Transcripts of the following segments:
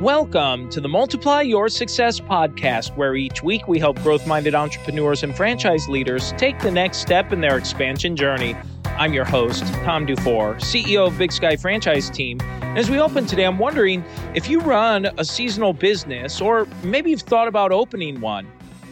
Welcome to the Multiply Your Success podcast, where each week we help growth minded entrepreneurs and franchise leaders take the next step in their expansion journey. I'm your host, Tom Dufour, CEO of Big Sky Franchise Team. As we open today, I'm wondering if you run a seasonal business, or maybe you've thought about opening one,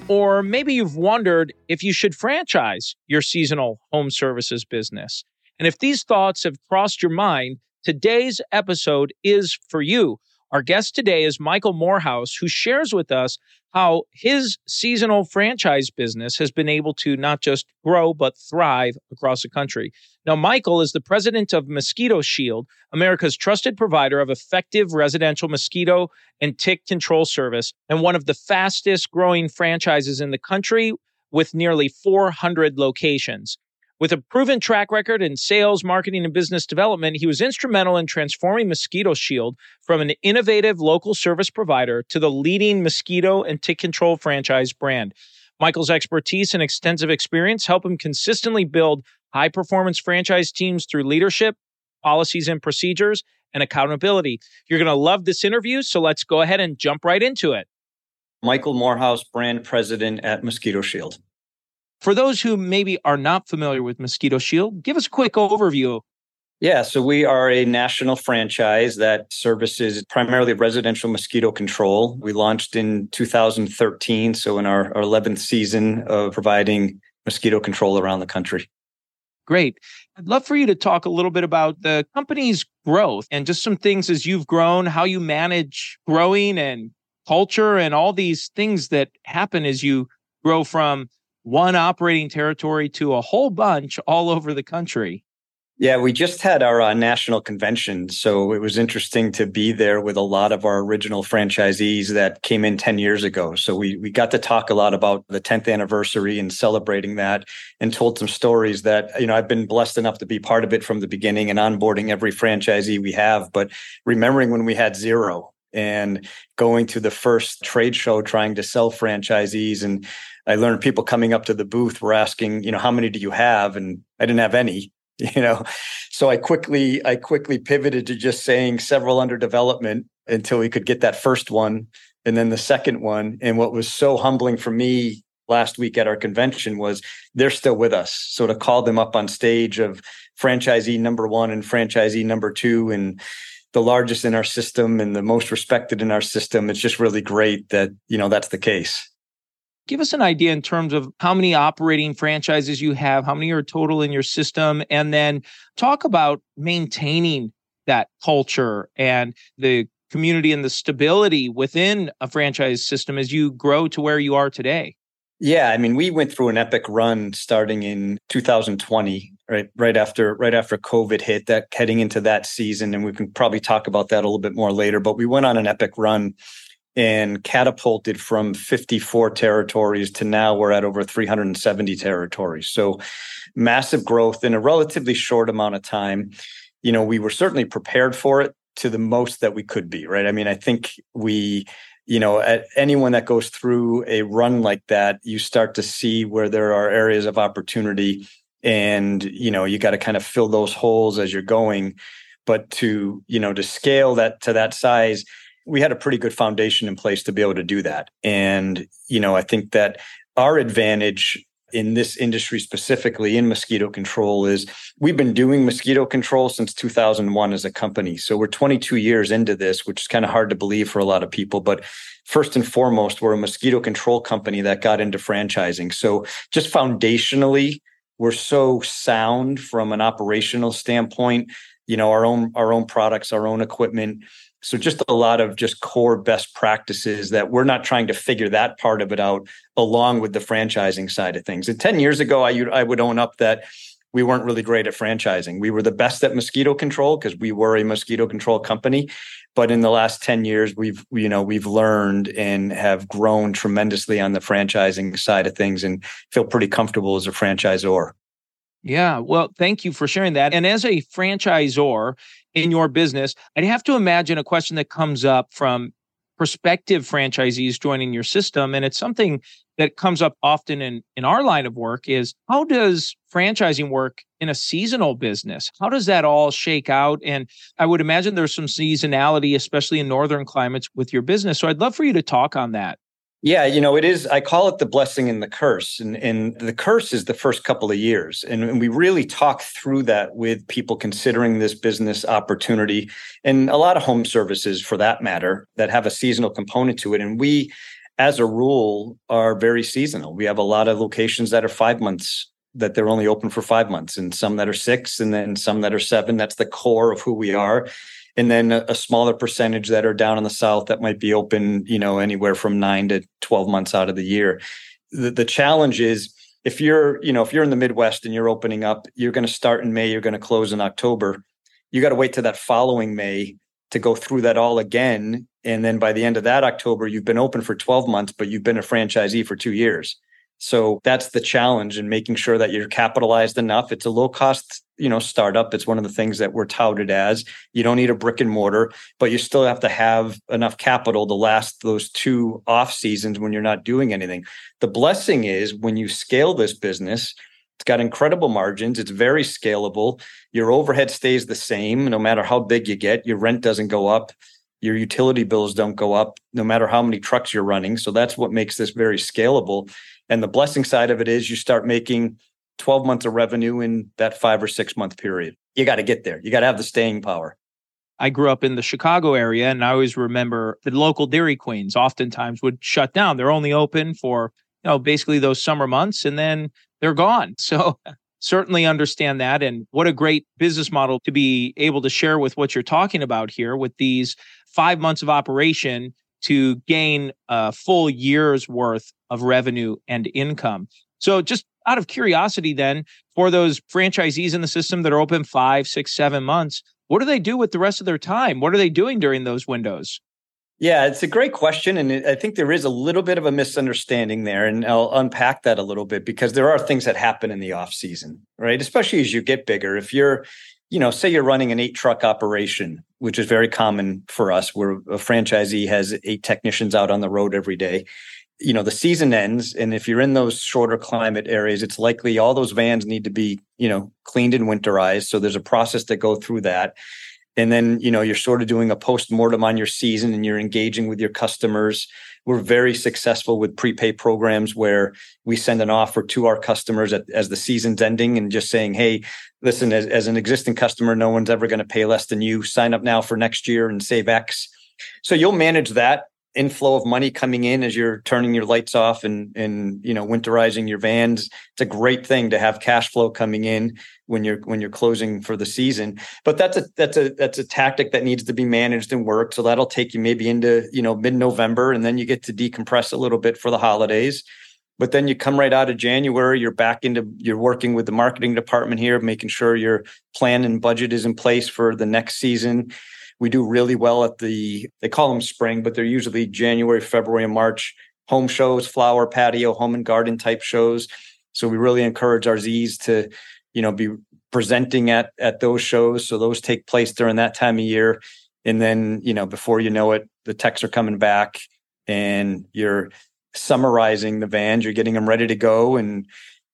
or maybe you've wondered if you should franchise your seasonal home services business. And if these thoughts have crossed your mind, today's episode is for you. Our guest today is Michael Moorhouse, who shares with us how his seasonal franchise business has been able to not just grow, but thrive across the country. Now, Michael is the president of Mosquito Shield, America's trusted provider of effective residential mosquito and tick control service, and one of the fastest growing franchises in the country with nearly 400 locations. With a proven track record in sales, marketing, and business development, he was instrumental in transforming Mosquito Shield from an innovative local service provider to the leading mosquito and tick control franchise brand. Michael's expertise and extensive experience help him consistently build high performance franchise teams through leadership, policies and procedures, and accountability. You're going to love this interview, so let's go ahead and jump right into it. Michael Moorhouse, brand president at Mosquito Shield. For those who maybe are not familiar with Mosquito Shield, give us a quick overview. Yeah, so we are a national franchise that services primarily residential mosquito control. We launched in 2013, so in our, our 11th season of providing mosquito control around the country. Great. I'd love for you to talk a little bit about the company's growth and just some things as you've grown, how you manage growing and culture and all these things that happen as you grow from one operating territory to a whole bunch all over the country. Yeah, we just had our uh, national convention. So it was interesting to be there with a lot of our original franchisees that came in 10 years ago. So we, we got to talk a lot about the 10th anniversary and celebrating that and told some stories that, you know, I've been blessed enough to be part of it from the beginning and onboarding every franchisee we have. But remembering when we had zero and going to the first trade show trying to sell franchisees and I learned people coming up to the booth were asking, you know, how many do you have? And I didn't have any, you know. So I quickly, I quickly pivoted to just saying several under development until we could get that first one and then the second one. And what was so humbling for me last week at our convention was they're still with us. So to call them up on stage of franchisee number one and franchisee number two and the largest in our system and the most respected in our system, it's just really great that, you know, that's the case. Give us an idea in terms of how many operating franchises you have, how many are total in your system, and then talk about maintaining that culture and the community and the stability within a franchise system as you grow to where you are today. Yeah, I mean, we went through an epic run starting in 2020, right right after right after COVID hit. That heading into that season, and we can probably talk about that a little bit more later. But we went on an epic run and catapulted from 54 territories to now we're at over 370 territories. So massive growth in a relatively short amount of time. You know, we were certainly prepared for it to the most that we could be, right? I mean, I think we you know, at anyone that goes through a run like that, you start to see where there are areas of opportunity and, you know, you got to kind of fill those holes as you're going. But to, you know, to scale that to that size, we had a pretty good foundation in place to be able to do that. And, you know, I think that our advantage in this industry specifically in mosquito control is we've been doing mosquito control since 2001 as a company. So we're 22 years into this, which is kind of hard to believe for a lot of people. But first and foremost, we're a mosquito control company that got into franchising. So just foundationally, we're so sound from an operational standpoint. You know, our own our own products, our own equipment so just a lot of just core best practices that we're not trying to figure that part of it out along with the franchising side of things. And 10 years ago, I, I would own up that we weren't really great at franchising. We were the best at mosquito control because we were a mosquito control company. But in the last 10 years, we've, you know, we've learned and have grown tremendously on the franchising side of things and feel pretty comfortable as a franchisor. Yeah, well, thank you for sharing that. And as a franchisor in your business, I'd have to imagine a question that comes up from prospective franchisees joining your system. And it's something that comes up often in, in our line of work is how does franchising work in a seasonal business? How does that all shake out? And I would imagine there's some seasonality, especially in northern climates with your business. So I'd love for you to talk on that. Yeah, you know, it is, I call it the blessing and the curse. And, and the curse is the first couple of years. And, and we really talk through that with people considering this business opportunity and a lot of home services for that matter that have a seasonal component to it. And we, as a rule, are very seasonal. We have a lot of locations that are five months that they're only open for five months and some that are six and then some that are seven. That's the core of who we are and then a, a, smaller percentage that are down in the south that might be open you know anywhere from 9 to 12 months out of the year the, the challenge is if you're you know if you're in the midwest and you're opening up you're going to start in may you're going to close in october you got to wait to that following may to go through that all again and then by the end of that october you've been open for 12 months but you've been a franchisee for two years so that's the challenge in making sure that you're capitalized enough. It's a low cost, you know, startup. It's one of the things that we're touted as. You don't need a brick and mortar, but you still have to have enough capital to last those two off seasons when you're not doing anything. The blessing is when you scale this business, it's got incredible margins. It's very scalable. Your overhead stays the same no matter how big you get. Your rent doesn't go up. Your utility bills don't go up no matter how many trucks you're running. So that's what makes this very scalable and the blessing side of it is you start making 12 months of revenue in that five or six month period. You got to get there. You got to have the staying power. I grew up in the Chicago area and I always remember the local Dairy Queens oftentimes would shut down. They're only open for, you know, basically those summer months and then they're gone. So certainly understand that. And what a great business model to be able to share with what you're talking about here with these five months of operation to gain a full year's worth of revenue and income. So, just out of curiosity, then, for those franchisees in the system that are open five, six, seven months, what do they do with the rest of their time? What are they doing during those windows? Yeah, it's a great question. And I think there is a little bit of a misunderstanding there. And I'll unpack that a little bit because there are things that happen in the off season, right? Especially as you get bigger. If you're, you know, say you're running an eight truck operation, which is very common for us, where a franchisee has eight technicians out on the road every day you know the season ends and if you're in those shorter climate areas it's likely all those vans need to be you know cleaned and winterized so there's a process to go through that and then you know you're sort of doing a post-mortem on your season and you're engaging with your customers. We're very successful with prepay programs where we send an offer to our customers at, as the season's ending and just saying hey listen as, as an existing customer no one's ever going to pay less than you. Sign up now for next year and save x. So you'll manage that inflow of money coming in as you're turning your lights off and and you know winterizing your vans. It's a great thing to have cash flow coming in when you're when you're closing for the season. But that's a that's a that's a tactic that needs to be managed and worked. So that'll take you maybe into you know mid-november and then you get to decompress a little bit for the holidays. But then you come right out of January, you're back into you're working with the marketing department here, making sure your plan and budget is in place for the next season. We do really well at the, they call them spring, but they're usually January, February, and March home shows, flower, patio, home and garden type shows. So we really encourage our Z's to, you know, be presenting at at those shows. So those take place during that time of year. And then, you know, before you know it, the techs are coming back and you're summarizing the vans, you're getting them ready to go and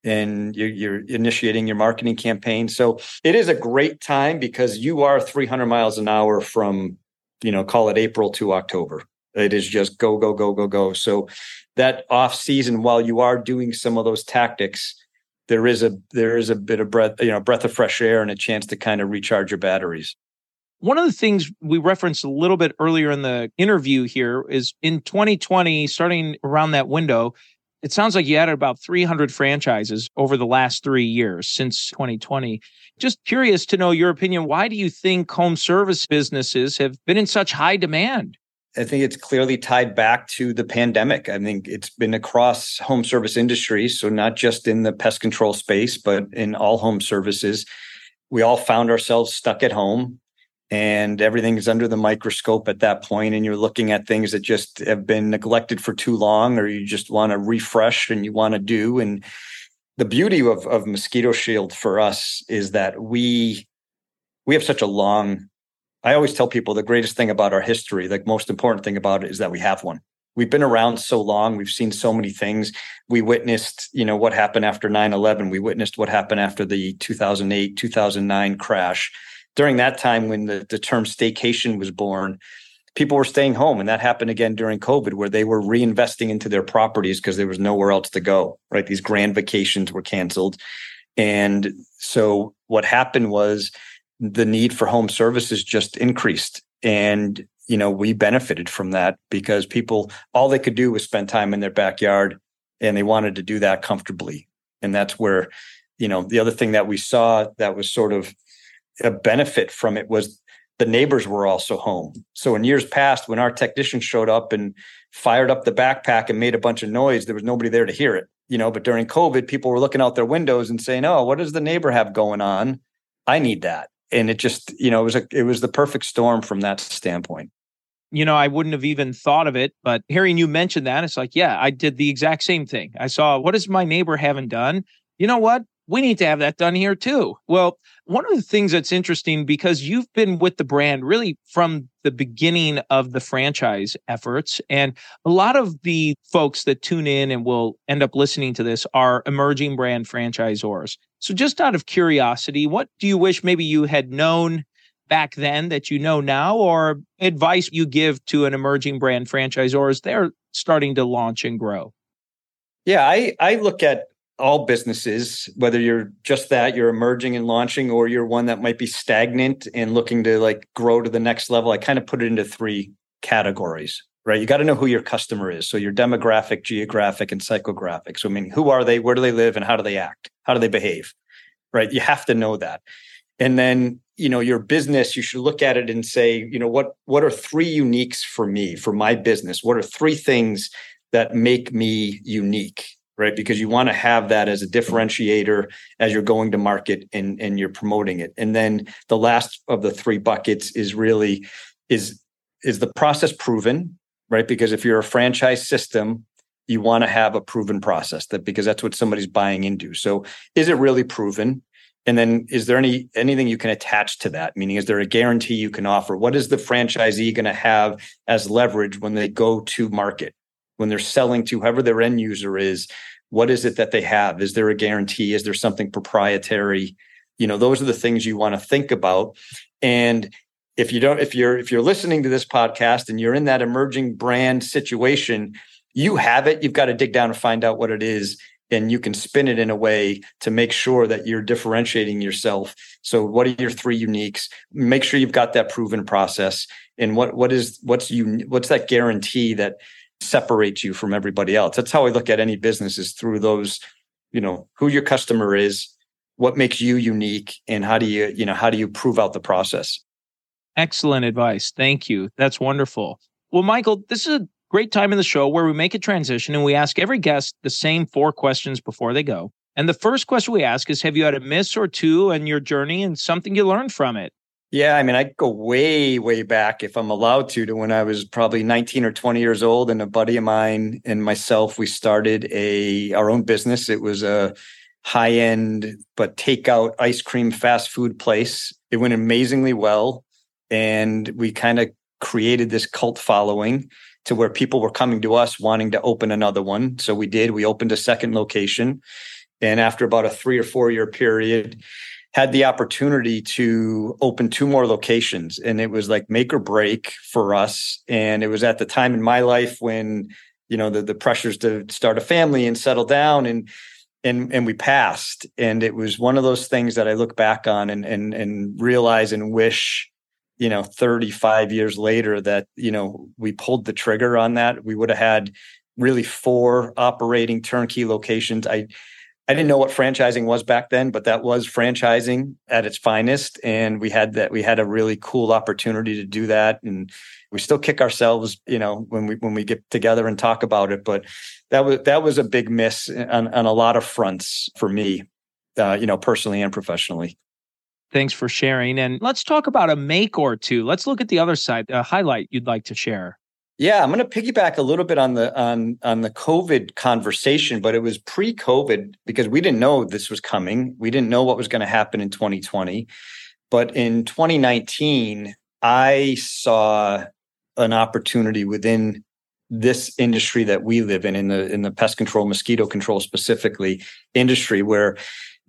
and you're, you're, initiating your marketing campaign. So it is a great time because you are 300 miles an hour from, you know, call it April to October. It is just go, go, go, go, go. So that off season, while you are doing some of those tactics, there is a there is a bit of breath, you know, breath of fresh air and a chance to kind of recharge your batteries. One of the things we referenced a little bit earlier in the interview here is in 2020, starting around that window, it sounds like you added about 300 franchises over the last three years since 2020. Just curious to know your opinion. Why do you think home service businesses have been in such high demand? I think it's clearly tied back to the pandemic. I think it's been across home service industries. So, not just in the pest control space, but in all home services. We all found ourselves stuck at home and everything is under the microscope at that point and you're looking at things that just have been neglected for too long or you just want to refresh and you want to do and the beauty of, of mosquito shield for us is that we we have such a long I always tell people the greatest thing about our history, the most important thing about it is that we have one. We've been around so long, we've seen so many things. We witnessed, you know, what happened after 9/11, we witnessed what happened after the 2008, 2009 crash. During that time when the, the term staycation was born, people were staying home and that happened again during covid where they were reinvesting into their properties because there was nowhere else to go right? These grand vacations were canceled. And so what happened was the need for home services just increased. And you know we benefited from that because people all they could do was spend time in their backyard and they wanted to do that comfortably. And that's where you know the other thing that we saw that was sort of a benefit from it was the neighbors were also home. So in years past, when our technicians showed up and fired up the backpack and made a bunch of noise, there was nobody there to hear it. You know, but during COVID, people were looking out their windows and saying, "Oh, what does the neighbor have going on? I need that." And it just, you know, it was a, it was the perfect storm from that standpoint. You know, I wouldn't have even thought of it, but hearing you mention that, it's like, yeah, I did the exact same thing. I saw what is my neighbor haven't done? You know what? We need to have that done here too. Well, one of the things that's interesting because you've been with the brand really from the beginning of the franchise efforts. And a lot of the folks that tune in and will end up listening to this are emerging brand franchisors. So, just out of curiosity, what do you wish maybe you had known back then that you know now, or advice you give to an emerging brand franchisor as they're starting to launch and grow? Yeah, I, I look at all businesses, whether you're just that, you're emerging and launching, or you're one that might be stagnant and looking to like grow to the next level, I kind of put it into three categories, right? You got to know who your customer is. So your demographic, geographic, and psychographic. So I mean, who are they? Where do they live? And how do they act? How do they behave? Right? You have to know that. And then, you know, your business, you should look at it and say, you know, what what are three uniques for me, for my business? What are three things that make me unique? Right? Because you want to have that as a differentiator as you're going to market and, and you're promoting it. And then the last of the three buckets is really is is the process proven, right? Because if you're a franchise system, you want to have a proven process that because that's what somebody's buying into. So is it really proven? And then is there any anything you can attach to that? Meaning, is there a guarantee you can offer? What is the franchisee going to have as leverage when they go to market? when they're selling to whoever their end user is what is it that they have? Is there a guarantee? Is there something proprietary? You know those are the things you want to think about. And if you don't if you're if you're listening to this podcast and you're in that emerging brand situation you have it. You've got to dig down and find out what it is and you can spin it in a way to make sure that you're differentiating yourself. So what are your three uniques? Make sure you've got that proven process. And what what is what's you what's that guarantee that separates you from everybody else. That's how I look at any business is through those, you know, who your customer is, what makes you unique, and how do you, you know, how do you prove out the process? Excellent advice. Thank you. That's wonderful. Well, Michael, this is a great time in the show where we make a transition and we ask every guest the same four questions before they go. And the first question we ask is Have you had a miss or two in your journey and something you learned from it? Yeah, I mean, I go way, way back if I'm allowed to, to when I was probably 19 or 20 years old, and a buddy of mine and myself, we started a our own business. It was a high end but takeout ice cream fast food place. It went amazingly well, and we kind of created this cult following to where people were coming to us wanting to open another one. So we did. We opened a second location, and after about a three or four year period had the opportunity to open two more locations and it was like make or break for us. And it was at the time in my life when you know the, the pressures to start a family and settle down and and and we passed. And it was one of those things that i look back on and and and realize and wish you know 35 years later that you know we pulled the trigger on that. We would have had really four operating turnkey locations. I I didn't know what franchising was back then, but that was franchising at its finest. And we had that, we had a really cool opportunity to do that. And we still kick ourselves, you know, when we, when we get together and talk about it. But that was, that was a big miss on, on a lot of fronts for me, uh, you know, personally and professionally. Thanks for sharing. And let's talk about a make or two. Let's look at the other side, a highlight you'd like to share. Yeah, I'm going to piggyback a little bit on the on on the COVID conversation, but it was pre-COVID because we didn't know this was coming. We didn't know what was going to happen in 2020. But in 2019, I saw an opportunity within this industry that we live in in the in the pest control mosquito control specifically industry where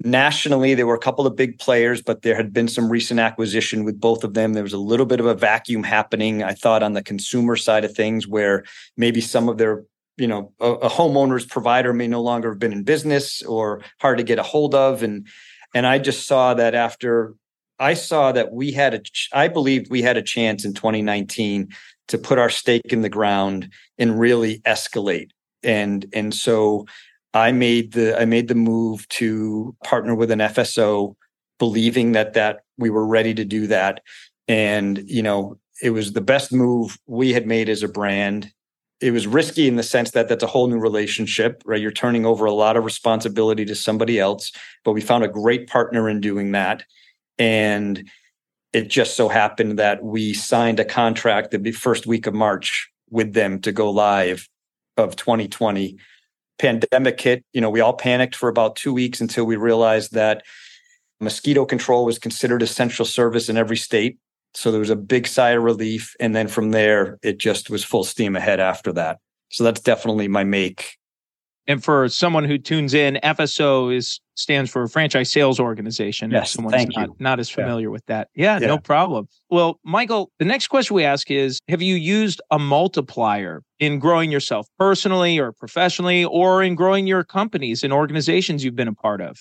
nationally there were a couple of big players but there had been some recent acquisition with both of them there was a little bit of a vacuum happening i thought on the consumer side of things where maybe some of their you know a, a homeowner's provider may no longer have been in business or hard to get a hold of and and i just saw that after i saw that we had a i believed we had a chance in 2019 to put our stake in the ground and really escalate. And and so I made the I made the move to partner with an FSO, believing that that we were ready to do that. And you know, it was the best move we had made as a brand. It was risky in the sense that that's a whole new relationship, right? You're turning over a lot of responsibility to somebody else, but we found a great partner in doing that. And it just so happened that we signed a contract the first week of March with them to go live of 2020. Pandemic hit, you know, we all panicked for about two weeks until we realized that mosquito control was considered essential service in every state. So there was a big sigh of relief. And then from there, it just was full steam ahead after that. So that's definitely my make and for someone who tunes in, FSO is stands for Franchise Sales Organization. Yes, if someone's thank not, you. not as familiar yeah. with that. Yeah, yeah, no problem. Well, Michael, the next question we ask is Have you used a multiplier in growing yourself personally or professionally, or in growing your companies and organizations you've been a part of?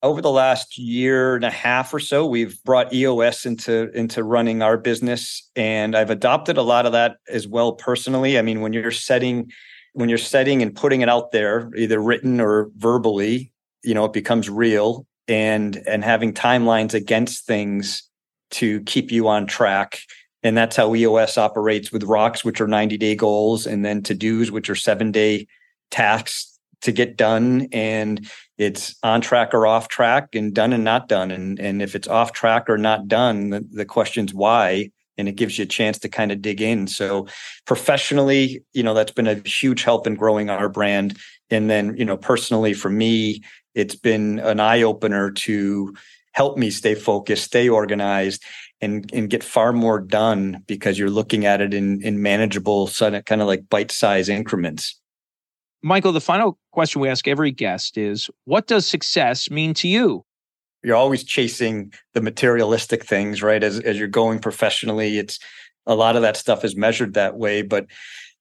Over the last year and a half or so, we've brought EOS into into running our business, and I've adopted a lot of that as well personally. I mean, when you're setting when you're setting and putting it out there, either written or verbally, you know, it becomes real and and having timelines against things to keep you on track. And that's how EOS operates with rocks, which are 90 day goals, and then to dos, which are seven day tasks to get done. And it's on track or off track and done and not done. And, and if it's off track or not done, the, the question's why and it gives you a chance to kind of dig in. So professionally, you know, that's been a huge help in growing our brand. And then, you know, personally for me, it's been an eye opener to help me stay focused, stay organized, and and get far more done because you're looking at it in in manageable, kind of like bite size increments. Michael, the final question we ask every guest is what does success mean to you? You're always chasing the materialistic things, right? As as you're going professionally, it's a lot of that stuff is measured that way. But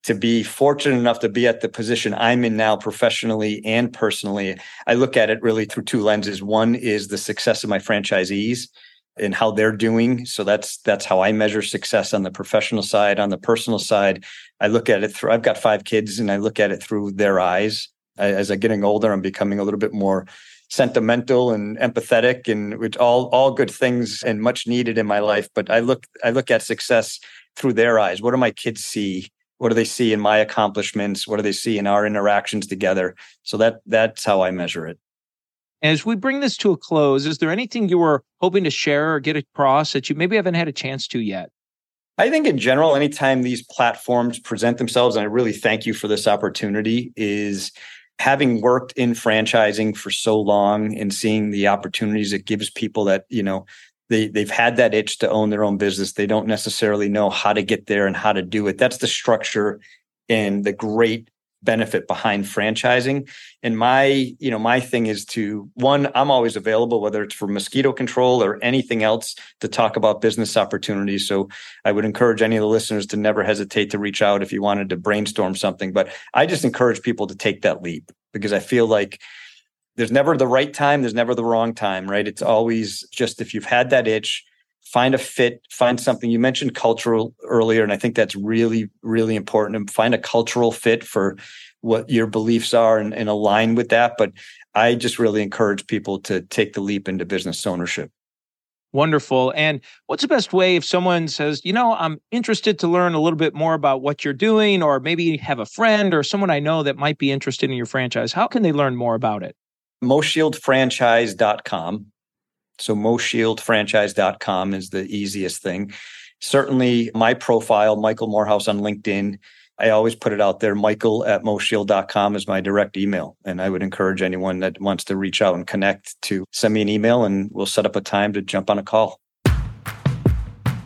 to be fortunate enough to be at the position I'm in now professionally and personally, I look at it really through two lenses. One is the success of my franchisees and how they're doing. So that's that's how I measure success on the professional side. On the personal side, I look at it through I've got five kids and I look at it through their eyes. As I'm getting older, I'm becoming a little bit more sentimental and empathetic and which all all good things and much needed in my life but i look i look at success through their eyes. What do my kids see? What do they see in my accomplishments? What do they see in our interactions together? So that that's how i measure it. As we bring this to a close is there anything you were hoping to share or get across that you maybe haven't had a chance to yet? I think in general, anytime these platforms present themselves, and I really thank you for this opportunity, is having worked in franchising for so long and seeing the opportunities it gives people that you know they they've had that itch to own their own business they don't necessarily know how to get there and how to do it. That's the structure and the great benefit behind franchising. And my you know my thing is to one i'm always available whether it's for mosquito control or anything else to talk about business opportunities. So i would encourage any of the listeners to never hesitate to reach out if you wanted to brainstorm something. But i just encourage people to take that leap because i feel like there's never the right time there's never the wrong time right? It's always just if you've had that itch find a fit find something you mentioned cultural earlier and i think that's really really important to find a cultural fit for what your beliefs are and, and align with that but i just really encourage people to take the leap into business ownership Wonderful. And what's the best way if someone says, you know, I'm interested to learn a little bit more about what you're doing, or maybe you have a friend or someone I know that might be interested in your franchise? How can they learn more about it? MoShieldFranchise.com so moshieldfranchise.com is the easiest thing. Certainly my profile, Michael Moorhouse on LinkedIn. I always put it out there. Michael at moshield.com is my direct email. And I would encourage anyone that wants to reach out and connect to send me an email and we'll set up a time to jump on a call.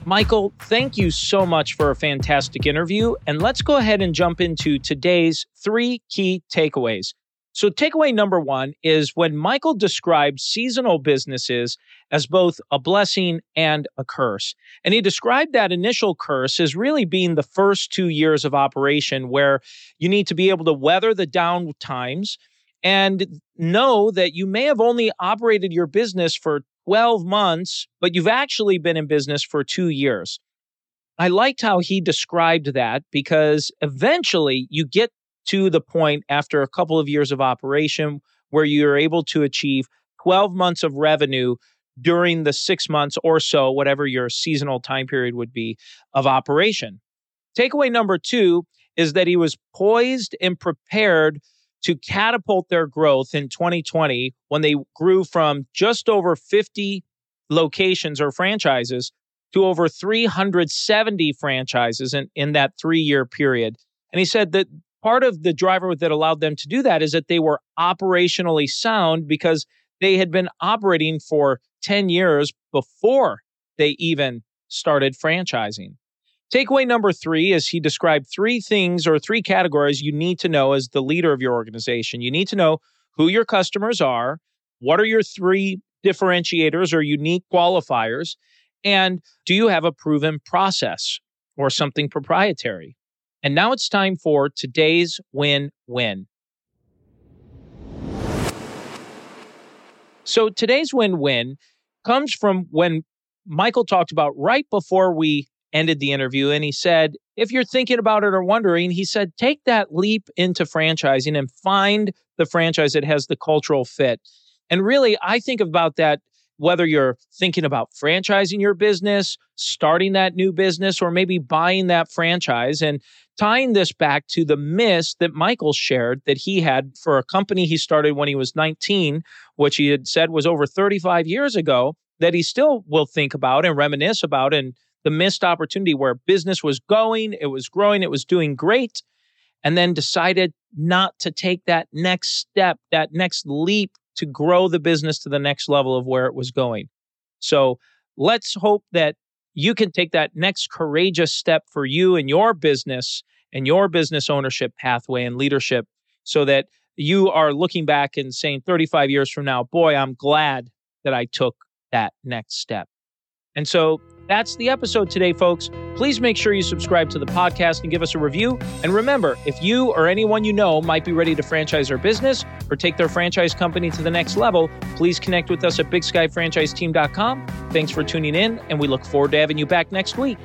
Michael, thank you so much for a fantastic interview. And let's go ahead and jump into today's three key takeaways. So, takeaway number one is when Michael described seasonal businesses as both a blessing and a curse. And he described that initial curse as really being the first two years of operation, where you need to be able to weather the down times and know that you may have only operated your business for 12 months, but you've actually been in business for two years. I liked how he described that because eventually you get to the point after a couple of years of operation where you're able to achieve 12 months of revenue during the six months or so, whatever your seasonal time period would be of operation. Takeaway number two is that he was poised and prepared to catapult their growth in 2020 when they grew from just over 50 locations or franchises to over 370 franchises in, in that three year period. And he said that part of the driver that allowed them to do that is that they were operationally sound because they had been operating for 10 years before they even started franchising. Takeaway number three is he described three things or three categories you need to know as the leader of your organization. You need to know who your customers are, what are your three differentiators or unique qualifiers, and do you have a proven process or something proprietary? And now it's time for today's win win. So today's win win comes from when Michael talked about right before we ended the interview and he said, if you're thinking about it or wondering, he said, take that leap into franchising and find the franchise that has the cultural fit. And really, I think about that whether you're thinking about franchising your business, starting that new business, or maybe buying that franchise and tying this back to the miss that Michael shared that he had for a company he started when he was 19, which he had said was over 35 years ago, that he still will think about and reminisce about and the missed opportunity where business was going, it was growing, it was doing great, and then decided not to take that next step, that next leap to grow the business to the next level of where it was going. So let's hope that you can take that next courageous step for you and your business and your business ownership pathway and leadership so that you are looking back and saying 35 years from now, boy, I'm glad that I took that next step. And so that's the episode today, folks. Please make sure you subscribe to the podcast and give us a review. And remember, if you or anyone you know might be ready to franchise their business or take their franchise company to the next level, please connect with us at bigskyfranchiseteam.com. Thanks for tuning in, and we look forward to having you back next week.